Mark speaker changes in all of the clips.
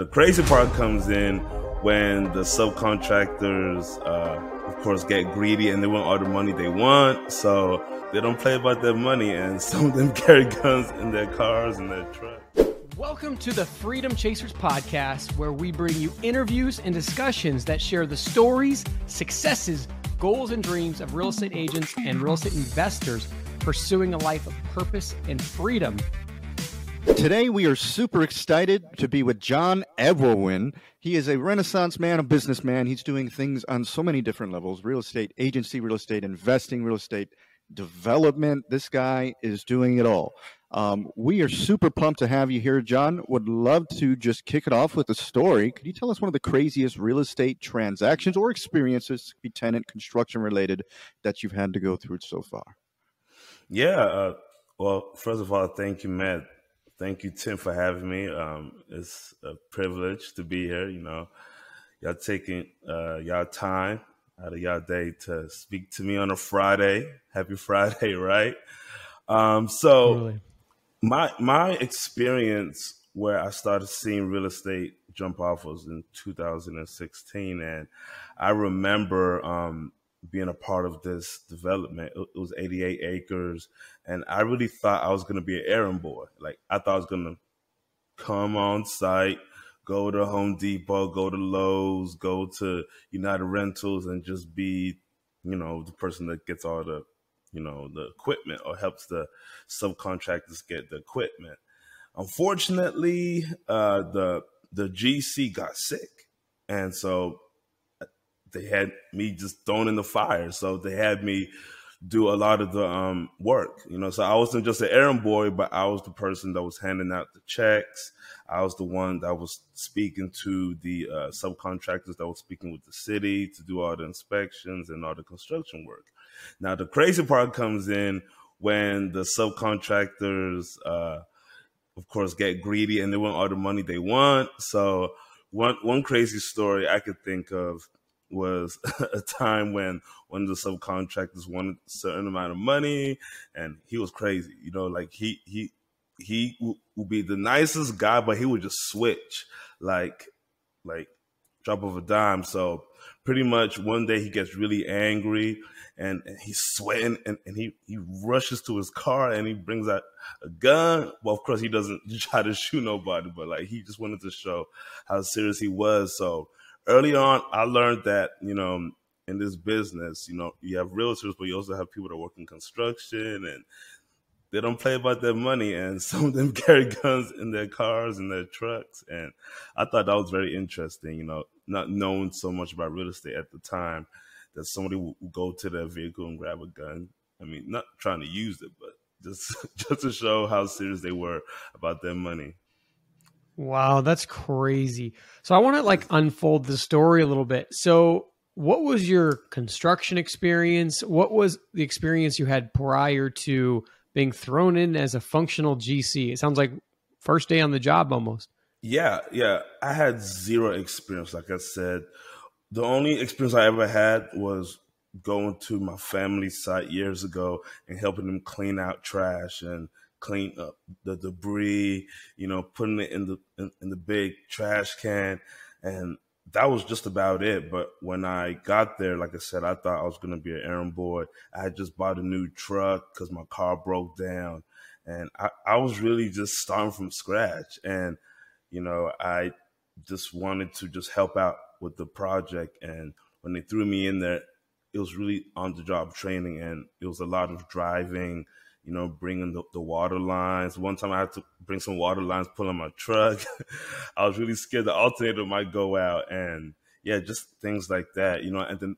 Speaker 1: The crazy part comes in when the subcontractors, uh, of course, get greedy and they want all the money they want. So they don't play about their money, and some of them carry guns in their cars and their trucks.
Speaker 2: Welcome to the Freedom Chasers podcast, where we bring you interviews and discussions that share the stories, successes, goals, and dreams of real estate agents and real estate investors pursuing a life of purpose and freedom.
Speaker 3: Today, we are super excited to be with John Evbuomwan. He is a renaissance man, a businessman. He's doing things on so many different levels real estate agency, real estate investing, real estate development. This guy is doing it all. Um, we are super pumped to have you here, John. Would love to just kick it off with a story. Could you tell us one of the craziest real estate transactions or experiences, be tenant construction related, that you've had to go through so far?
Speaker 1: Yeah. Uh, well, first of all, thank you, Matt. Thank you, Tim, for having me. Um, it's a privilege to be here. You know, y'all taking uh, y'all time out of y'all day to speak to me on a Friday. Happy Friday, right? Um, so. Totally my my experience where I started seeing real estate jump off was in 2016, and I remember um, being a part of this development. It, was 88 acres, and I really thought I was going to be an errand boy. Like I thought I was going to come on site, go to Home Depot, go to Lowe's, go to United Rentals, and just be, you know, the person that gets all the you know, the equipment or helps the subcontractors get the equipment. Unfortunately, uh, the the GC got sick, and so they had me just thrown in the fire. So they had me do a lot of the um, work, you know. So I wasn't just an errand boy, but I was the person that was handing out the checks. I was the one that was speaking to the uh, subcontractors that was speaking with the city to do all the inspections and all the construction work. Now the crazy part comes in when the subcontractors, uh, of course, get greedy and they want all the money they want. So one one crazy story I could think of was a time when one of the subcontractors wanted a certain amount of money and he was crazy you know like he he he would be the nicest guy but he would just switch like like drop of a dime so pretty much one day he gets really angry and, and he's sweating and, and he, he rushes to his car and he brings out a gun. Well, of course he doesn't try to shoot nobody, but like he just wanted to show how serious he was. So early on, I learned that, you know, in this business, you know, you have realtors, but you also have people that work in construction and they don't play about their money and some of them carry guns in their cars and their trucks. And I thought that was very interesting, you know, not knowing so much about real estate at the time that somebody would go to their vehicle and grab a gun. I mean, not trying to use it, but just just to show how serious they were about their money.
Speaker 2: Wow, that's crazy. So I want to like unfold the story a little bit. So what was your construction experience? What was the experience you had prior to being thrown in as a functional GC? It sounds like first day on the job almost.
Speaker 1: Yeah, yeah. I had zero experience. Like I said, the only experience I ever had was going to my family site years ago and helping them clean out trash and clean up the debris, you know, putting it in the in, in the big trash can and that was just about it. But when I got there, like I said, I thought I was going to be an errand boy. I had just bought a new truck because my car broke down. And I, I was really just starting from scratch. And, you know, I just wanted to just help out with the project. And when they threw me in there, it was really on the job training and it was a lot of driving, you know, bringing the, the, water lines. One time I had to bring some water lines, pull on my truck. I was really scared the alternator might go out. And yeah, just things like that, you know, and then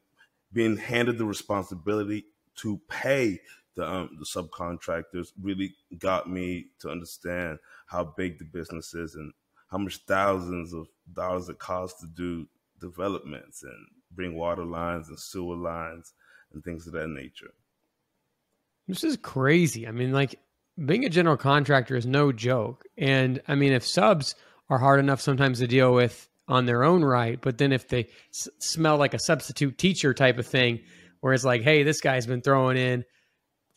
Speaker 1: being handed the responsibility to pay the, um, the subcontractors really got me to understand how big the business is and how much thousands of dollars it costs to do developments and bring water lines and sewer lines and things of that nature.
Speaker 2: This is crazy. I mean, like being a general contractor is no joke. And I mean, if subs are hard enough sometimes to deal with on their own right, but then if they s- smell like a substitute teacher type of thing, where it's like, hey, this guy's been throwing in,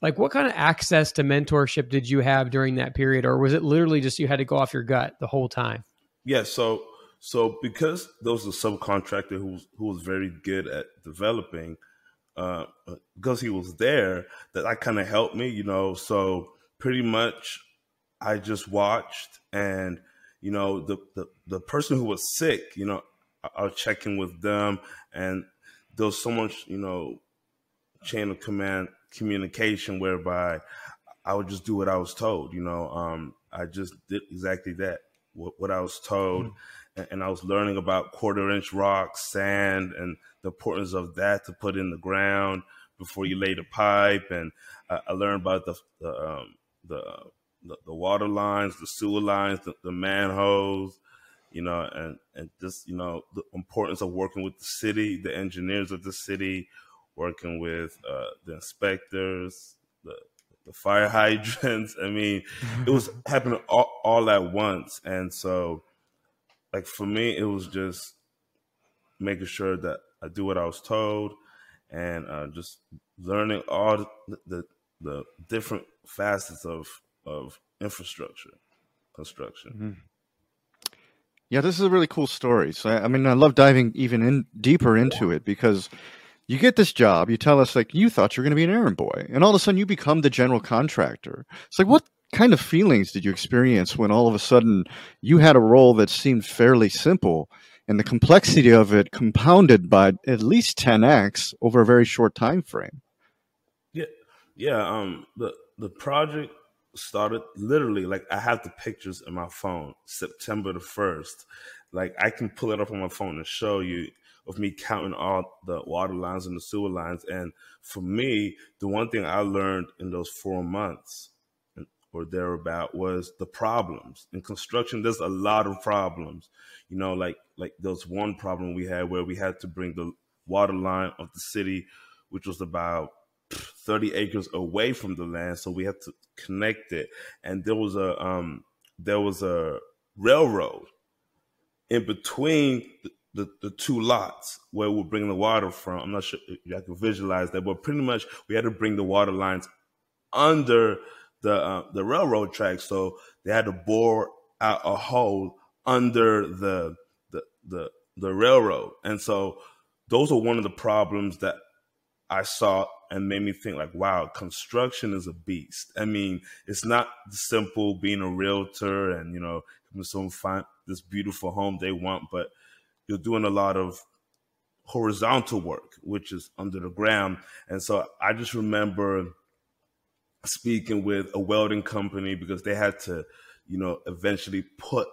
Speaker 2: like what kind of access to mentorship did you have during that period? Or was it literally just you had to go off your gut the whole time?
Speaker 1: Yeah. So So because there was a subcontractor who was, who was very good at developing, uh, because he was there, that that kind of helped me, you know. So pretty much, I just watched, and you know, the the, the person who was sick, you know, I, I was checking with them, and there was so much, you know, chain of command communication whereby I would just do what I was told. You know, um, I just did exactly that, what, what I was told. Mm-hmm and I was learning about quarter inch rock, sand, and the importance of that to put in the ground before you lay the pipe. And I, I learned about the the, um, the, the the water lines, the sewer lines, the, the manholes, you know, and and just you know the importance of working with the city, the engineers of the city, working with uh, the inspectors, the the fire hydrants. I mean, it was happening all, all at once, and so like for me, it was just making sure that I do what I was told, and uh, just learning all the, the, the different facets of of infrastructure construction. Mm-hmm.
Speaker 3: Yeah, this is a really cool story. So I mean, I love diving even in deeper into it because you get this job. You tell us like you thought you were going to be an errand boy, and all of a sudden you become the general contractor. It's like what kind of feelings did you experience when all of a sudden you had a role that seemed fairly simple and the complexity of it compounded by at least 10x over a very short time frame
Speaker 1: yeah yeah um the the project started literally like i have the pictures in my phone september the 1st like i can pull it up on my phone and show you of me counting all the water lines and the sewer lines. And for me the one thing i learned in those four months or thereabout was the problems in construction. There's a lot of problems, you know, like like there's one problem we had where we had to bring the water line of the city, which was about 30 acres away from the land, so we had to connect it. And there was a um there was a railroad in between the, the, the, two lots where we're bringing the water from. I'm not sure you can visualize that, but pretty much we had to bring the water lines under the uh, the railroad tracks, so they had to bore out a hole under the the the, the railroad, and so those are one of the problems that I saw and made me think like, wow, construction is a beast. I mean, it's not simple being a realtor and you know someone find this beautiful home they want, but you're doing a lot of horizontal work, which is under the ground. And so I just remember speaking with a welding company because they had to, you know, eventually put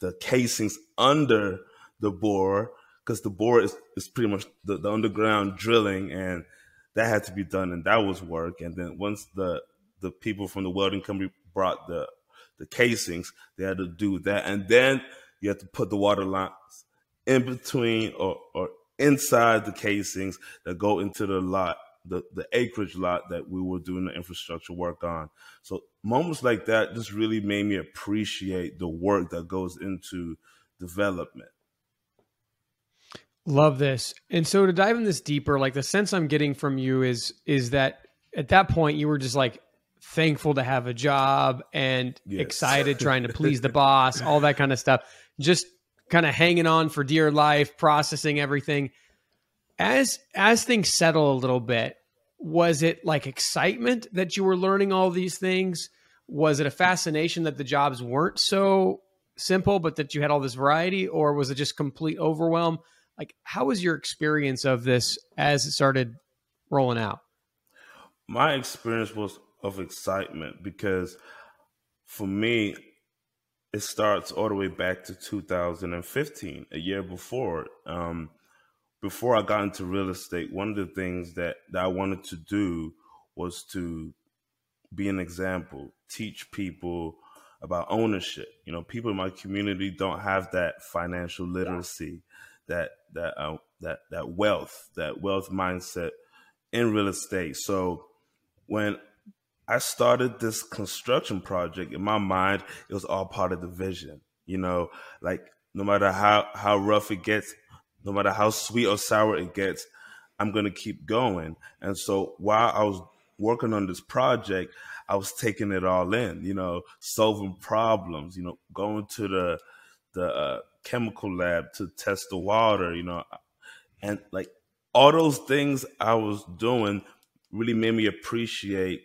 Speaker 1: the casings under the bore because the bore is, is pretty much the, the underground drilling and that had to be done and that was work. And then once the the people from the welding company brought the the casings, they had to do that. And then you have to put the water lines in between or, or inside the casings that go into the lot the, the acreage lot that we were doing the infrastructure work on. So moments like that just really made me appreciate the work that goes into development.
Speaker 2: Love this. And so to dive in this deeper, like the sense I'm getting from you is is that at that point you were just like thankful to have a job and yes. excited trying to please the boss, all that kind of stuff. Just kind of hanging on for dear life, processing everything as as things settle a little bit was it like excitement that you were learning all these things? Was it a fascination that the jobs weren't so simple but that you had all this variety? Or was it just complete overwhelm? Like how was your experience of this as it started rolling out?
Speaker 1: My experience was of excitement because for me it starts all the way back to 2015 a year before um, before I got into real estate, one of the things that, that I wanted to do was to be an example, teach people about ownership. You know, people in my community don't have that financial literacy, that that uh, that that wealth, that wealth mindset in real estate. So when I started this construction project, in my mind, it was all part of the vision. You know, like no matter how how rough it gets, no matter how sweet or sour it gets, I'm going to keep going. And so while I was working on this project, I was taking it all in, you know, solving problems, you know, going to the the uh, chemical lab to test the water, you know, and like all those things I was doing really made me appreciate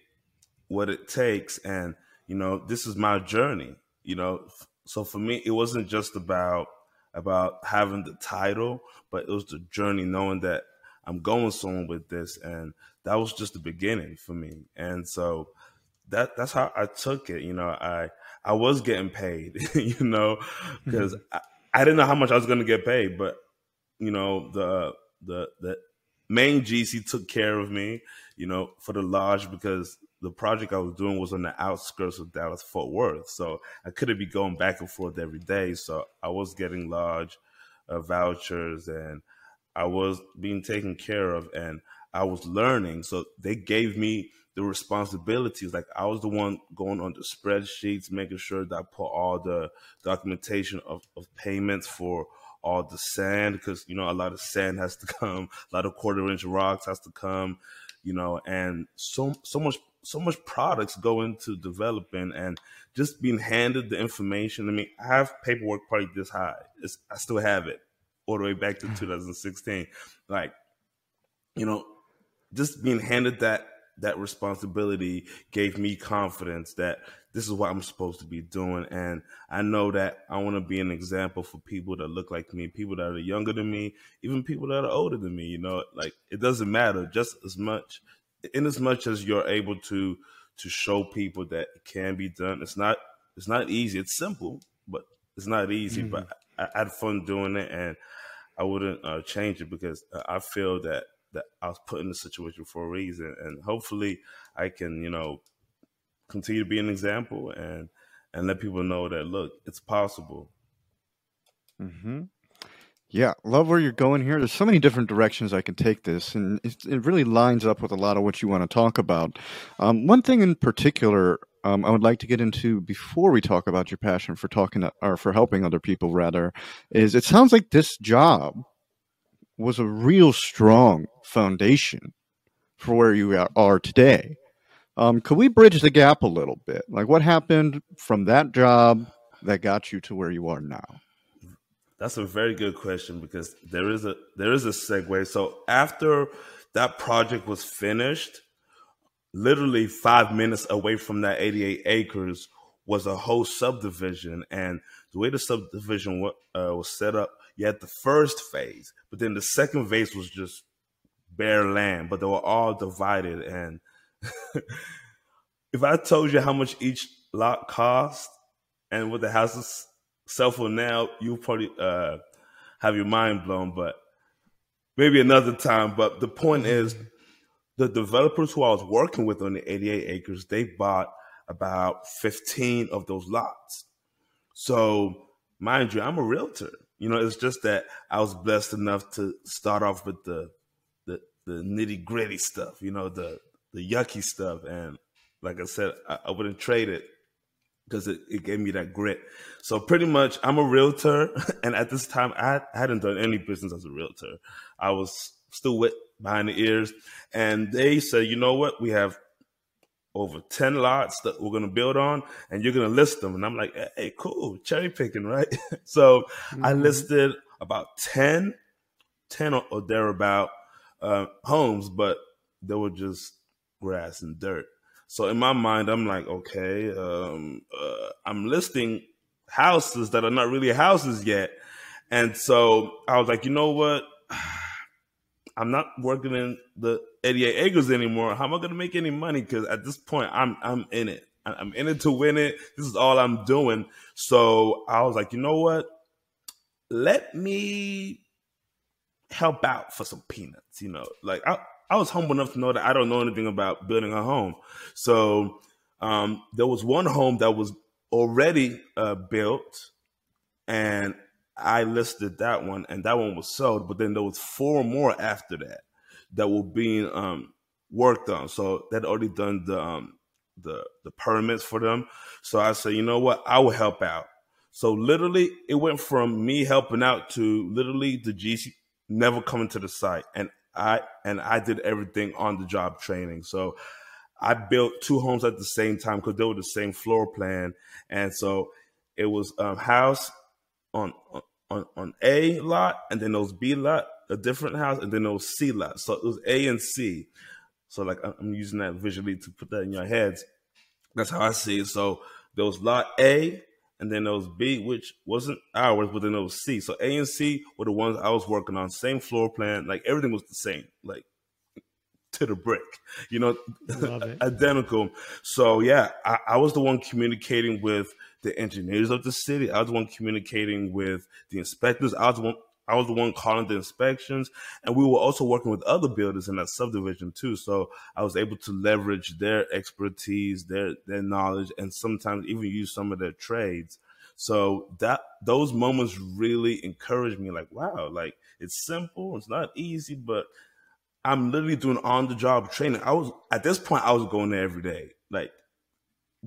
Speaker 1: what it takes. And, you know, this is my journey, you know. So for me, it wasn't just about about having the title, but it was the journey, knowing that I'm going somewhere with this, and that was just the beginning for me. And so that that's how I took it. You know, I I was getting paid, you know, because mm-hmm. I, I didn't know how much I was going to get paid, but you know the the the main GC took care of me, you know, for the lodge because the project I was doing was on the outskirts of Dallas Fort Worth, so I couldn't be going back and forth every day. So I was getting large uh, vouchers and I was being taken care of, and I was learning. So they gave me the responsibilities. Like I was the one going on the spreadsheets, making sure that I put all the documentation of, of payments for all the sand because you know a lot of sand has to come, a lot of quarter inch rocks has to come, you know, and so so much so much products go into developing and just being handed the information. I mean, I have paperwork probably this high. It's, I still have it all the way back to mm. 2016. Like, you know, just being handed that that responsibility gave me confidence that this is what I'm supposed to be doing. And I know that I want to be an example for people that look like me, people that are younger than me, even people that are older than me. You know, like it doesn't matter just as much, in as much as you're able to to show people that it can be done. It's not it's not easy. It's simple, but it's not easy. Mm-hmm. But I, I, had fun doing it, and I wouldn't uh, change it because I feel that that I was put in the situation for a reason, and hopefully I can, you know, continue to be an example and and let people know that look, it's possible.
Speaker 3: Hmm. Yeah, love where you're going here. There's so many different directions I can take this, and it, it really lines up with a lot of what you want to talk about. Um, one thing in particular um, I would like to get into before we talk about your passion for talking to, or for helping other people, rather, is it sounds like this job was a real strong foundation for where you are today. Um, could we bridge the gap a little bit? Like, what happened from that job that got you to where you are now?
Speaker 1: That's a very good question because there is a there is a segue. So after that project was finished, literally five minutes away from that 88 acres was a whole subdivision, and the way the subdivision uh, was set up, you had the first phase, but then the second phase was just bare land, but they were all divided. And if I told you how much each lot cost and what the houses sell for now, you'll probably uh, have your mind blown. But maybe another time. But the point is, the developers who I was working with on the 88 acres, they bought about 15 of those lots. So, mind you, I'm a realtor. You know, it's just that I was blessed enough to start off with the the, the nitty gritty stuff, you know, the the yucky stuff. And like I said, I, I wouldn't trade it because it, it gave me that grit. So pretty much I'm a realtor. And at this time, I, I hadn't done any business as a realtor. I was still wet behind the ears. And they said, you know what? We have over 10 lots that we're going to build on and you're going to list them. And I'm like, hey, cool, cherry picking, right? so mm-hmm. I listed about 10, 10 or, or thereabout uh, homes, but they were just grass and dirt. So in my mind, I'm like, okay, um, uh, I'm listing houses that are not really houses yet. And so I was like, you know what? I'm not working in the 88 acres anymore. How am I going to make any money? Because at this point, I'm I'm in it. I'm in it to win it. This is all I'm doing. So I was like, you know what? Let me help out for some peanuts. You know, like I I was humble enough to know that I don't know anything about building a home. So um, there was one home that was already uh, built, and I listed that one, and that one was sold. But then there was four more after that that were being um, worked on. So they'd already done the um, the the permits for them. So I said, you know what, I will help out. So literally, it went from me helping out to literally the GC never coming to the site, and I and I did everything on the job training. So I built two homes at the same time because they were the same floor plan, and so it was um, house on on on A lot, and then those B lot, a different house, and then those C lot. So it was A and C. So like I'm using that visually to put that in your heads. That's how I see it. So there was lot A, and then those B, which wasn't ours, but then those C. So A and C were the ones I was working on. Same floor plan, like everything was the same, like to the brick, you know, identical. So yeah, I, I was the one communicating with the engineers of the city. I was the one communicating with the inspectors. I was the one I was the one calling the inspections, and we were also working with other builders in that subdivision too. So I was able to leverage their expertise, their their knowledge, and sometimes even use some of their trades. So that those moments really encouraged me. Like, wow, like it's simple, it's not easy, but I'm literally doing on the job training. I was at this point, I was going there every day. Like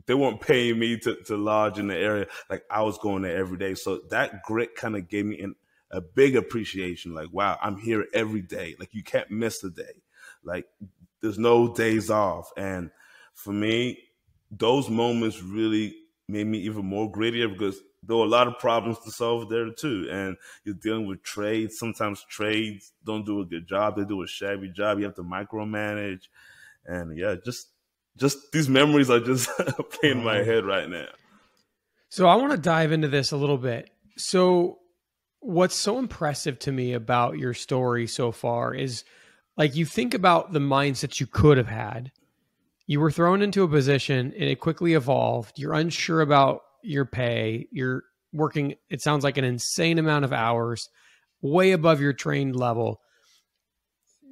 Speaker 1: they weren't paying me to, to lodge in the area. Like I was going there every day. So that grit kind of gave me an a big appreciation. Like, wow, I'm here every day. Like, you can't miss a day. Like, there's no days off. And for me, those moments really made me even more grittier because there were a lot of problems to solve there too. And you're dealing with trades. Sometimes trades don't do a good job. They do a shabby job. You have to micromanage. And yeah, just just these memories are just playing in my uh-huh. head right now.
Speaker 2: So I want to dive into this a little bit. So what's so impressive to me about your story so far is like you think about the mindset you could have had. You were thrown into a position and it quickly evolved. You're unsure about your pay. You're working, it sounds like an insane amount of hours, way above your trained level.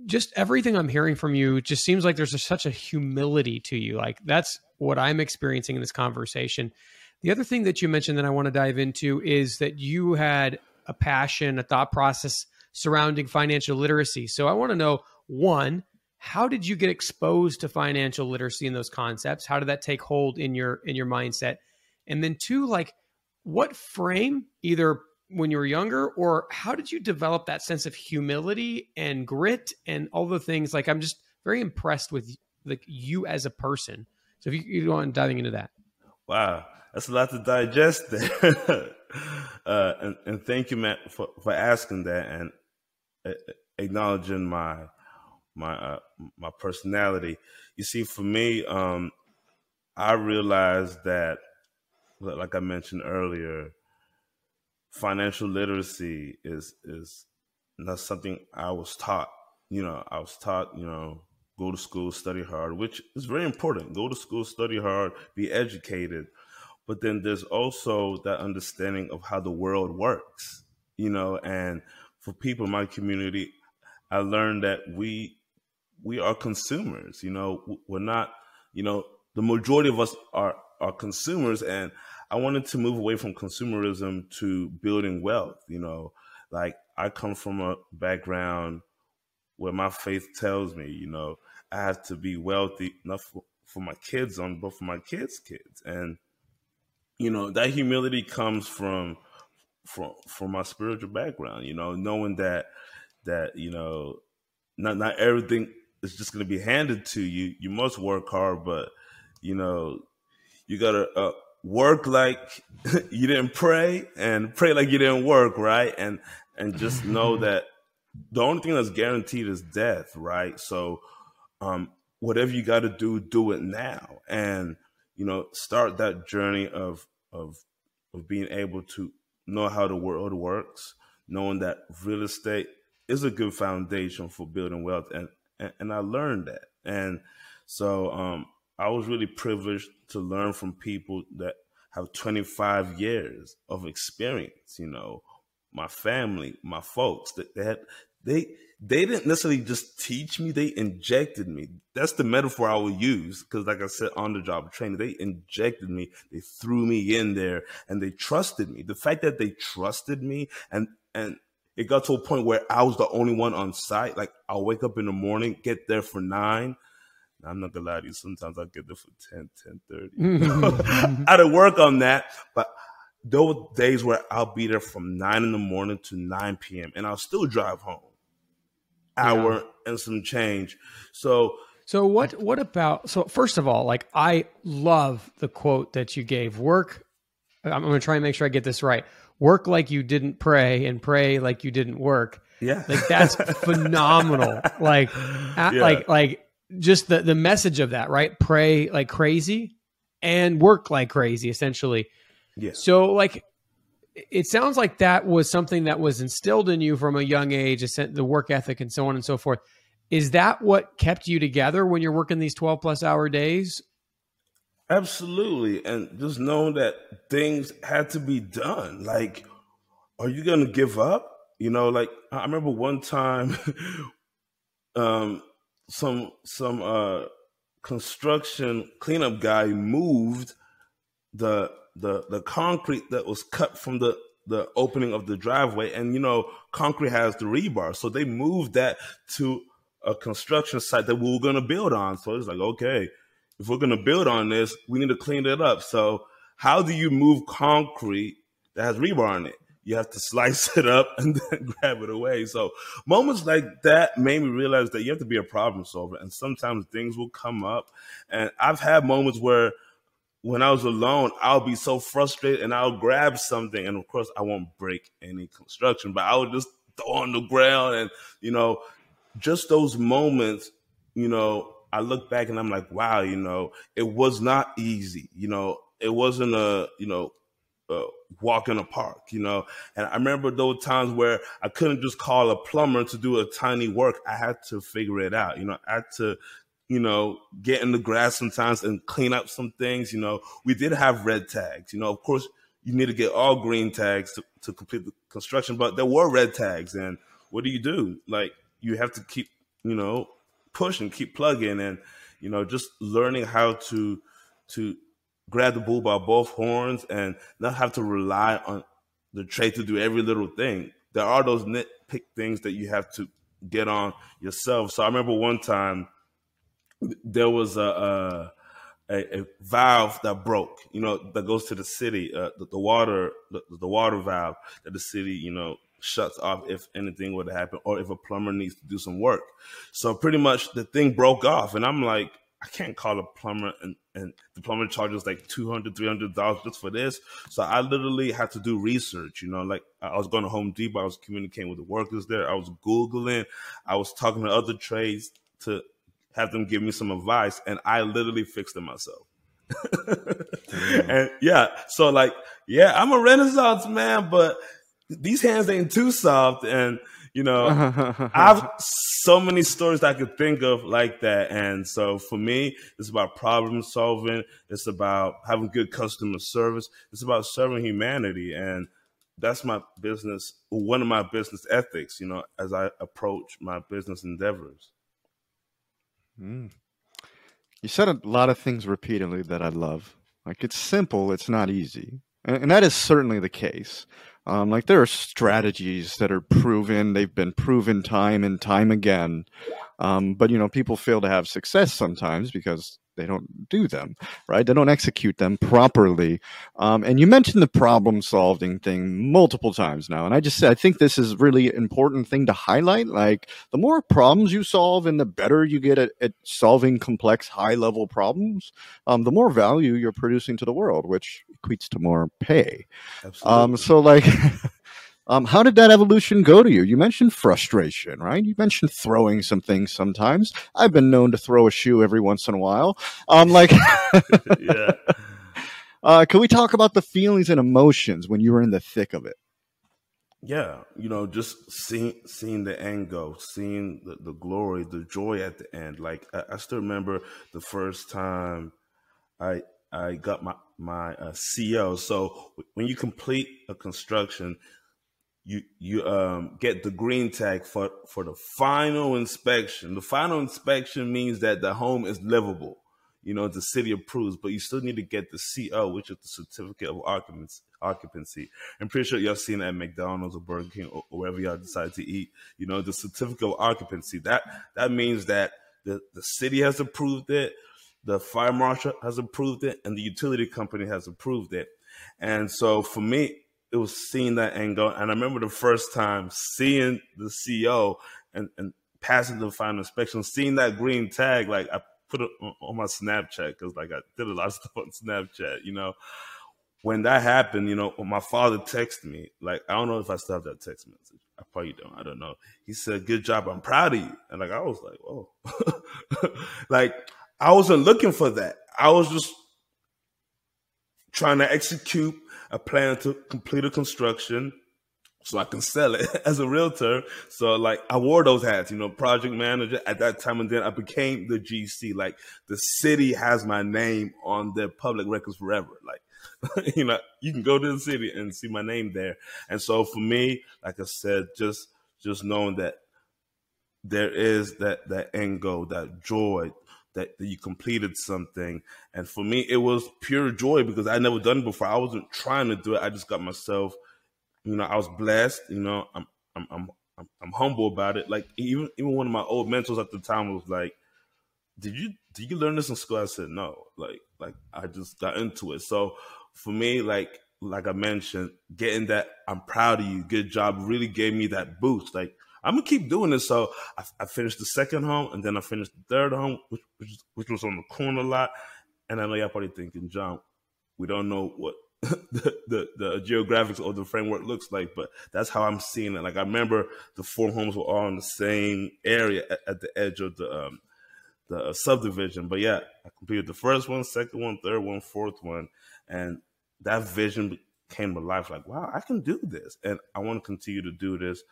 Speaker 2: Just everything I'm hearing from you just seems like there's a, such a humility to you. Like that's what I'm experiencing in this conversation. The other thing that you mentioned that I want to dive into is that you had a passion, a thought process surrounding financial literacy. So I want to know one, how did you get exposed to financial literacy and those concepts? How did that take hold in your in your mindset? And then two, like what frame either when you were younger or how did you develop that sense of humility and grit and all the things like I'm just very impressed with like you as a person. So if you, you want diving into that.
Speaker 1: Wow, that's a lot to digest. uh, and, and, thank you, Matt, for, for asking that and uh, acknowledging my my uh, my personality. You see, for me, um, I realized that, like I mentioned earlier, financial literacy is is not something I was taught. You know, I was taught, you know, go to school, study hard, which is very important. Go to school, study hard, be educated but then there's also that understanding of how the world works, you know, and for people in my community, I learned that we we are consumers, you know, we're not, you know, the majority of us are are consumers and I wanted to move away from consumerism to building wealth, you know, like I come from a background where my faith tells me, you know, I have to be wealthy enough for, for my kids on, but for my kids' kids. And you know that humility comes from from from my spiritual background you know knowing that that you know not not everything is just going to be handed to you. You must work hard but you know you got to uh, work like you didn't pray and pray like you didn't work right? And and just know that the only thing that's guaranteed is death right? So um whatever you got to do do it now. And you know, start that journey of of of being able to know how the world works, knowing that real estate is a good foundation for building wealth, and and, and I learned that, and so um, I was really privileged to learn from people that have 25 years of experience. You know, my family, my folks that they had they they didn't necessarily just teach me, they injected me. That's the metaphor I would use because, like I said, on the job training, they injected me, they threw me in there, and they trusted me. The fact that they trusted me and and it got to a point where I was the only one on site. Like I'll wake up in the morning, get there for nine. I'm not gonna lie to you, sometimes I'll get there for 10, 10 30. I had to work on that, but there were days where I'll be there from nine in the morning to 9 p.m. and I'll still drive home hour yeah. and some change. So
Speaker 2: so what what about so first of all, like I love the quote that you gave. Work I'm going to try and make sure I get this right. work like you didn't pray and pray like you didn't work.
Speaker 1: Yeah.
Speaker 2: Like that's phenomenal. Like yeah. like like just the the message of that, right? Pray like crazy and work like crazy essentially.
Speaker 1: Yeah.
Speaker 2: So like it sounds like that was something that was instilled in you from a young age, the work ethic and so on and so forth. Is that what kept you together when you're working these 12 plus hour days?
Speaker 1: Absolutely. And just knowing that things had to be done. Like, are you going to give up? You know, like I remember one time, um, some, some, uh, construction cleanup guy moved the the the concrete that was cut from the the opening of the driveway. And you know concrete has the rebar. So they moved that to a construction site that we were going to build on. So it's like okay if we're going to build on this we need to clean it up. So how do you move concrete that has rebar on it? You have to slice it up and then grab it away. So moments like that made me realize that you have to be a problem solver and sometimes things will come up. And i've had moments where when I was alone, I'll be so frustrated and I'll grab something. And of course, I won't break any construction, but I would just throw on the ground. And, you know, just those moments, you know, I look back and I'm like, wow, you know, it was not easy. You know, it wasn't a, you know, walk in a park, you know. And I remember those times where I couldn't just call a plumber to do a tiny work. I had to figure it out. You know, I had to you know, get in the grass sometimes and clean up some things. You know, we did have red tags. You know, of course, you need to get all green tags to, to complete the construction, but there were red tags. And what do you do? Like, you have to keep, you know, pushing, keep plugging, and you know, just learning how to to grab the bull by both horns and not have to rely on the trade to do every little thing. There are those nitpick things that you have to get on yourself. So I remember one time there was a, a, a valve that broke, you know, that goes to the city, uh, the, the, water, the, the, water valve that the city, you know, shuts off if anything were to happen or if a plumber needs to do some work. So pretty much the thing broke off, and I'm like, I can't call a plumber and, and the plumber charges like 200 $300 just for this. So I literally had to do research, you know, like I was going to Home Depot, I was communicating with the workers there, I was Googling, I was talking to other trades to have them give me some advice, and I literally fixed it myself. and yeah, so like, yeah, I'm a Renaissance man, but these hands ain't too soft, and you know, I've so many stories I could think of like that. And so for me, it's about problem solving. It's about having good customer service. It's about serving humanity. And that's my business, one of my business ethics, you know, as I approach my business endeavors.
Speaker 3: Mm. You said a lot of things repeatedly that I love. Like it's simple, it's not easy, and, and that is certainly the case. Um, like there are strategies that are proven; they've been proven time and time again. Um, but you know, people fail to have success sometimes because they don't do them right? They don't execute them properly. Um, and you mentioned the problem solving thing multiple times now. And i just said i think this is really important thing to highlight. Like the more problems you solve and the better you get at, at solving complex high level problems um, the more value you're producing to the world which equates to more pay. Um, so like Um, how did that evolution go to you? You mentioned frustration, right? You mentioned throwing some things sometimes. I've been known to throw a shoe every once in a while. Um, like, yeah. Uh, can we talk about the feelings and emotions when you were in the thick of it?
Speaker 1: Yeah, you know, just seeing seeing the end go, seeing the, the glory, the joy at the end. Like I, I still remember the first time I I got my my uh, CO. So when you complete a construction, you you um, get the green tag for for the final inspection. The final inspection means that the home is livable. You know, the city approves, but you still need to get the CO, which is the certificate of occupancy. I'm pretty sure y'all seen at McDonald's or Burger King or wherever y'all decide to eat. You know, the certificate of occupancy. That that means that the the city has approved it, the fire marshal has approved it, and the utility company has approved it. And so for me, it was seeing that angle. And I remember the first time seeing the CO and, and passing the final inspection, seeing that green tag, like I put it on, my Snapchat because like I did a lot of stuff on Snapchat, you know. when that happened, you know, my father texted me, like, I don't know if I still have that text message. I probably don't. I don't know. He said, Good job. I'm proud of you. And like, I was like, Oh, like, I wasn't looking for that. I was just trying to execute a plan to complete a construction so I can sell it as a realtor. So like I wore those hats, you know, project manager at that time, and then I became the GC. Like the city has my name on their public records forever. Like you know, you can go to the city and see my name there. And so for me, like I said, just just knowing that there is that that end goal, that joy, that, that you completed something. And for me, it was pure joy because I never done before. I wasn't trying to do it. I just got myself you know, I was blessed. You know, I'm I'm I'm I'm, I'm humble about it. Like even even one of my old mentors at the time was like, "Did you did you learn this in school?" I said, "No." Like like I just got into it. So for me, like like I mentioned, getting that I'm proud of you, good job, really gave me that boost. Like I'm gonna keep doing this. So I, I finished the second home, and then I finished the third home, which which, which was on the corner lot. And I know y'all probably thinking, John, we don't know what the, the, the geographics or the framework looks like, but that's how I'm seeing it. Like I remember the four homes were all in the same area at, at the edge of the um, the uh, subdivision. But yeah, I completed the first one, second one, third one, fourth one, and that vision came to life. Like wow, I can do this, and I want to continue to do this.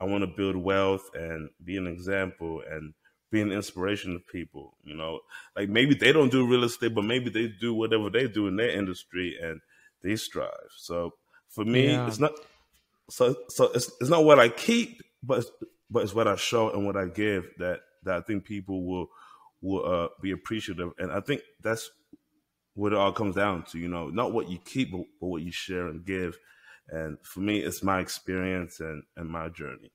Speaker 1: I want to build wealth and be an example and be an inspiration to people. You know, like maybe they don't do real estate, but maybe they do whatever they do in their industry and they strive. So for me, yeah. it's not so so it's, it's not what I keep, but it's, but it's what I show and what I give that that I think people will will uh, be appreciative, and I think that's what it all comes down to. You know, not what you keep, but, but what you share and give. And for me, it's my experience and and my journey.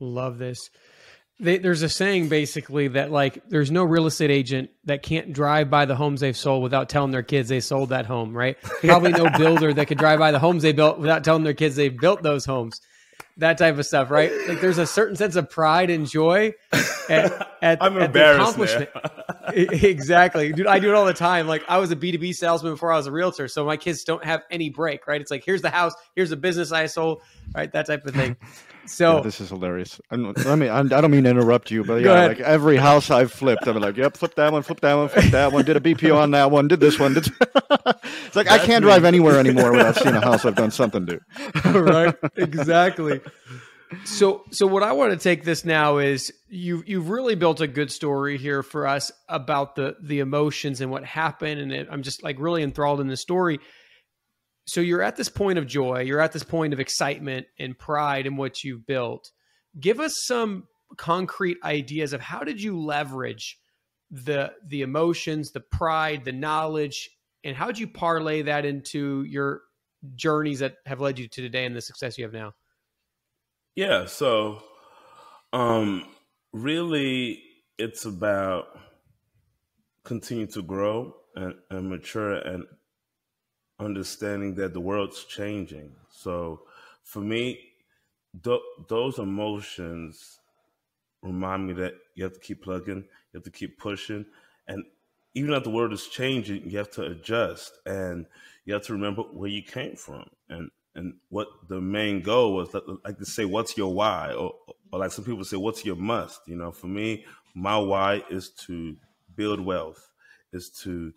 Speaker 2: Love this. They, there's a saying basically that like there's no real estate agent that can't drive by the homes they've sold without telling their kids they sold that home, right? Probably no builder that could drive by the homes they built without telling their kids they built those homes. That type of stuff, right? Like there's a certain sense of pride and joy at, at,
Speaker 1: I'm
Speaker 2: at
Speaker 1: the accomplishment.
Speaker 2: exactly. Dude, I do it all the time. Like I was a B2B salesman before I was a realtor. So my kids don't have any break, right? It's like, here's the house, here's the business I sold, right? That type of thing. So
Speaker 3: yeah, this is hilarious. I'm, I mean, I'm, I do not mean to interrupt you, but yeah, like every house I've flipped, I'm like, yep, flip that one, flip that one, flip that one. Did a BPO on that one. Did this one. Did... it's like That's I can't me. drive anywhere anymore without seeing a house I've done something to.
Speaker 2: right. Exactly. So, so what I want to take this now is you you've really built a good story here for us about the the emotions and what happened, and it, I'm just like really enthralled in the story so you're at this point of joy, you're at this point of excitement and pride in what you've built. Give us some concrete ideas of how did you leverage the the emotions, the pride, the knowledge, and how did you parlay that into your journeys that have led you to today and the success you have now?
Speaker 1: Yeah, so um really it's about continue to grow and, and mature and understanding that the world's changing. So for me, th- those emotions remind me that you have to keep plugging, you have to keep pushing, and even if the world is changing, you have to adjust and you have to remember where you came from and and what the main goal was. Like to say, what's your why, or, or like some people say, what's your must? You know, for me, my why is to build wealth, is to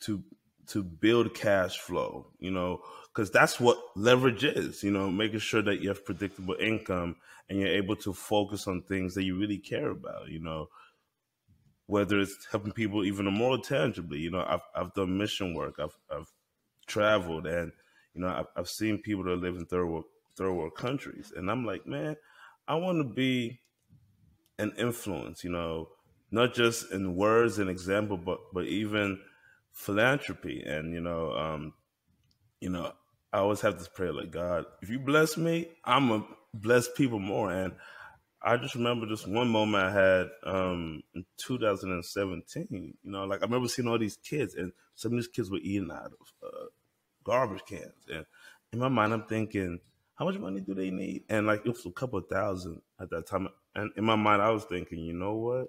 Speaker 1: to to build cash flow, you know, because that's what leverage is, you know, making sure that you have predictable income and you're able to focus on things that you really care about, you know, whether it's helping people even more tangibly, you know, I've, I've done mission work, I've, I've traveled and, you know, I've, I've seen people that live in third world, third world countries. And I'm like, man, I want to be an influence, you know, not just in words and example, but, but even philanthropy and you know um you know i always have this prayer like god if you bless me i'm gonna bless people more and i just remember this one moment i had um in 2017 you know like i remember seeing all these kids and some of these kids were eating out of uh, garbage cans. And in my mind i'm thinking how much money do they need? And like it was a couple thousand at that time. And in my mind i was thinking you know what?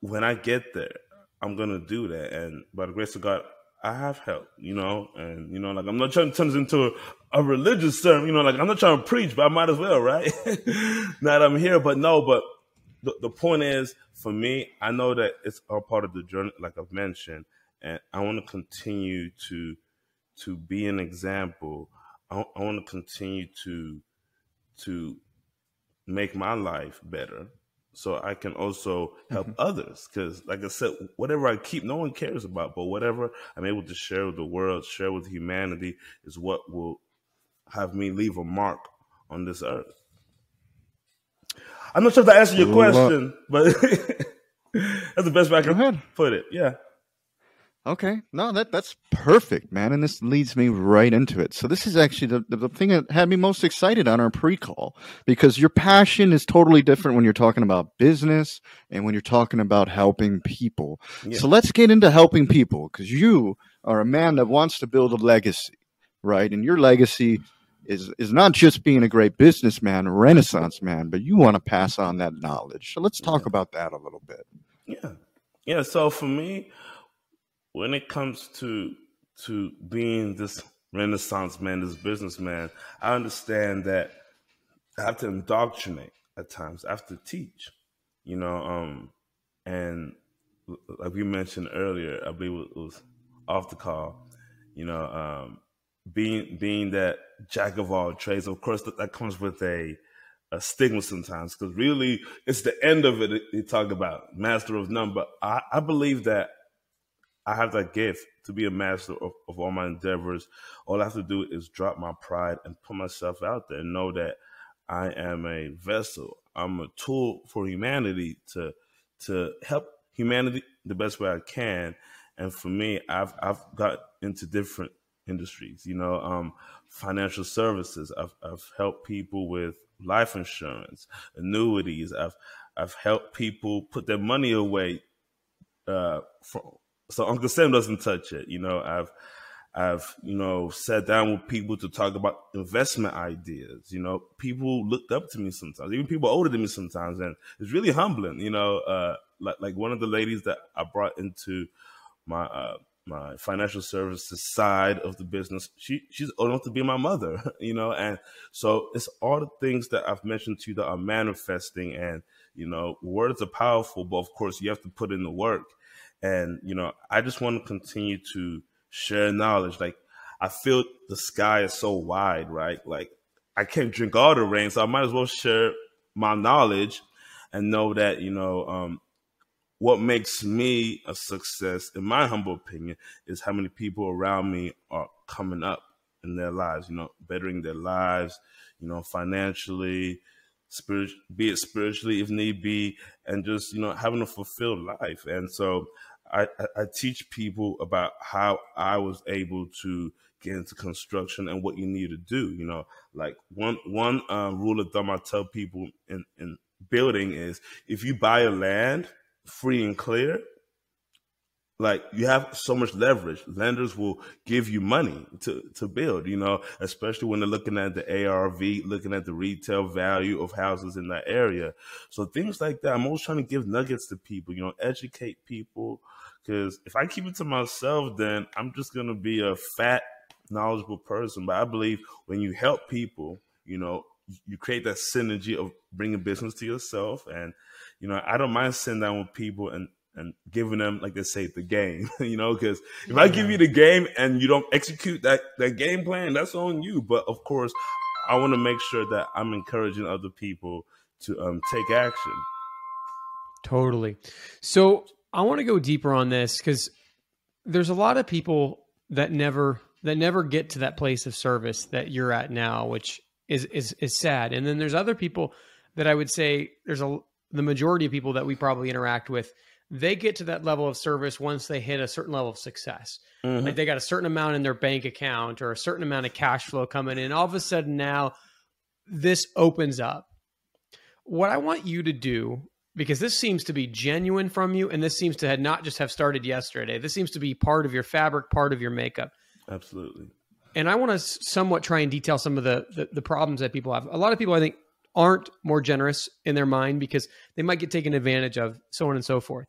Speaker 1: When i get there I'm gonna do that, and by the grace of God, I have help, you know, and you know, like I'm not trying to turn this into a, a religious sermon, you know, like I'm not trying to preach, but I might as well, right? now that I'm here, but no, but the, the point is for me, I know that it's all part of the journey, like I've mentioned, and I want to continue to to be an example. I, I want to continue to to make my life better so I can also help mm-hmm. others. Because, like I said, whatever I keep, no one cares about, but whatever I'm able to share with the world, share with humanity, is what will have me leave a mark on this earth. I'm not sure if I answered your question, but that's the best way I can put it. Yeah.
Speaker 3: Okay. No, that that's perfect, man. And this leads me right into it. So this is actually the, the, thing that had me most excited on our pre-call because your passion is totally different when you're talking about business and when you're talking about helping people. Yeah. So let's get into helping people because you are a man that wants to build a legacy, right? And your legacy is is not just being a great businessman, a renaissance man, but you want to pass on that knowledge. So let's talk yeah. about that a little bit.
Speaker 1: Yeah. Yeah, so for me, when it comes to to being this renaissance man, this businessman, I understand that I have to indoctrinate at times. I have to teach, you know, um, and like we mentioned earlier, I believe it was off the call, you know, um, being being that jack of all trades. Of course, that, that comes with a a stigma sometimes because really it's the end of it. They talk about master of none, but I, I believe that I have that gift to be a master of, of all my endeavors. All I have to do is drop my pride and put myself out there and know that I am a vessel. I'm a tool for humanity to to help humanity the best way I can. And for me, I've I've got into different industries. You know, um, financial services. I've I've helped people with life insurance, annuities. I've I've helped people put their money away uh, for, so Uncle Sam doesn't touch it. You know, I've I've you know sat down with people to talk about investment ideas. You know, people looked up to me sometimes, even people older than me sometimes, and it's really humbling. You know, uh, like like one of the ladies that I brought into my uh, my financial services side of the business. She she's old enough to be my mother, you know, and so it's all the things that I've mentioned to you that are manifesting. And you know, words are powerful, but of course you have to put in the work. And, you know, I just want to continue to share knowledge. Like, I feel the sky is so wide, right? Like, I can't drink all the rain, so I might as well share my knowledge and know that, you know, um, what makes me a success, in my humble opinion, is how many people around me are coming up in their lives, you know, bettering their lives, you know, financially, spirit, be it spiritually if need be, and just you know having a fulfilled life. And so I, I teach people about how I was able to get into construction and what you need to do. You know, like one one um, rule of thumb I tell people in in building is if you buy a land free and clear, like you have so much leverage. Lenders will give you money to, to build, you know, especially when they're looking at the ARV, looking at the retail value of houses in that area. So things like that. I'm always trying to give nuggets to people, you know, educate people. Cause if I keep it to myself, then I'm just going to be a fat, knowledgeable person. But I believe when you help people, you know, you create that synergy of bringing business to yourself. And, you know, I don't mind sitting down with people and and giving them, like they say, the game. you know, because if yeah. I give you the game and you don't execute that that game plan, that's on you. But of course, I want to make sure that I'm encouraging other people to um, take action.
Speaker 2: Totally. So I want to go deeper on this because there's a lot of people that never that never get to that place of service that you're at now, which is is is sad. And then there's other people that I would say there's a the majority of people that we probably interact with they get to that level of service once they hit a certain level of success. Mm-hmm. Like they got a certain amount in their bank account or a certain amount of cash flow coming in. All of a sudden now this opens up. What I want you to do, because this seems to be genuine from you, and this seems to have not just have started yesterday. This seems to be part of your fabric, part of your makeup.
Speaker 1: Absolutely.
Speaker 2: And I want to somewhat try and detail some of the, the, the problems that people have. A lot of people, I think, aren't more generous in their mind because they might get taken advantage of, so on and so forth.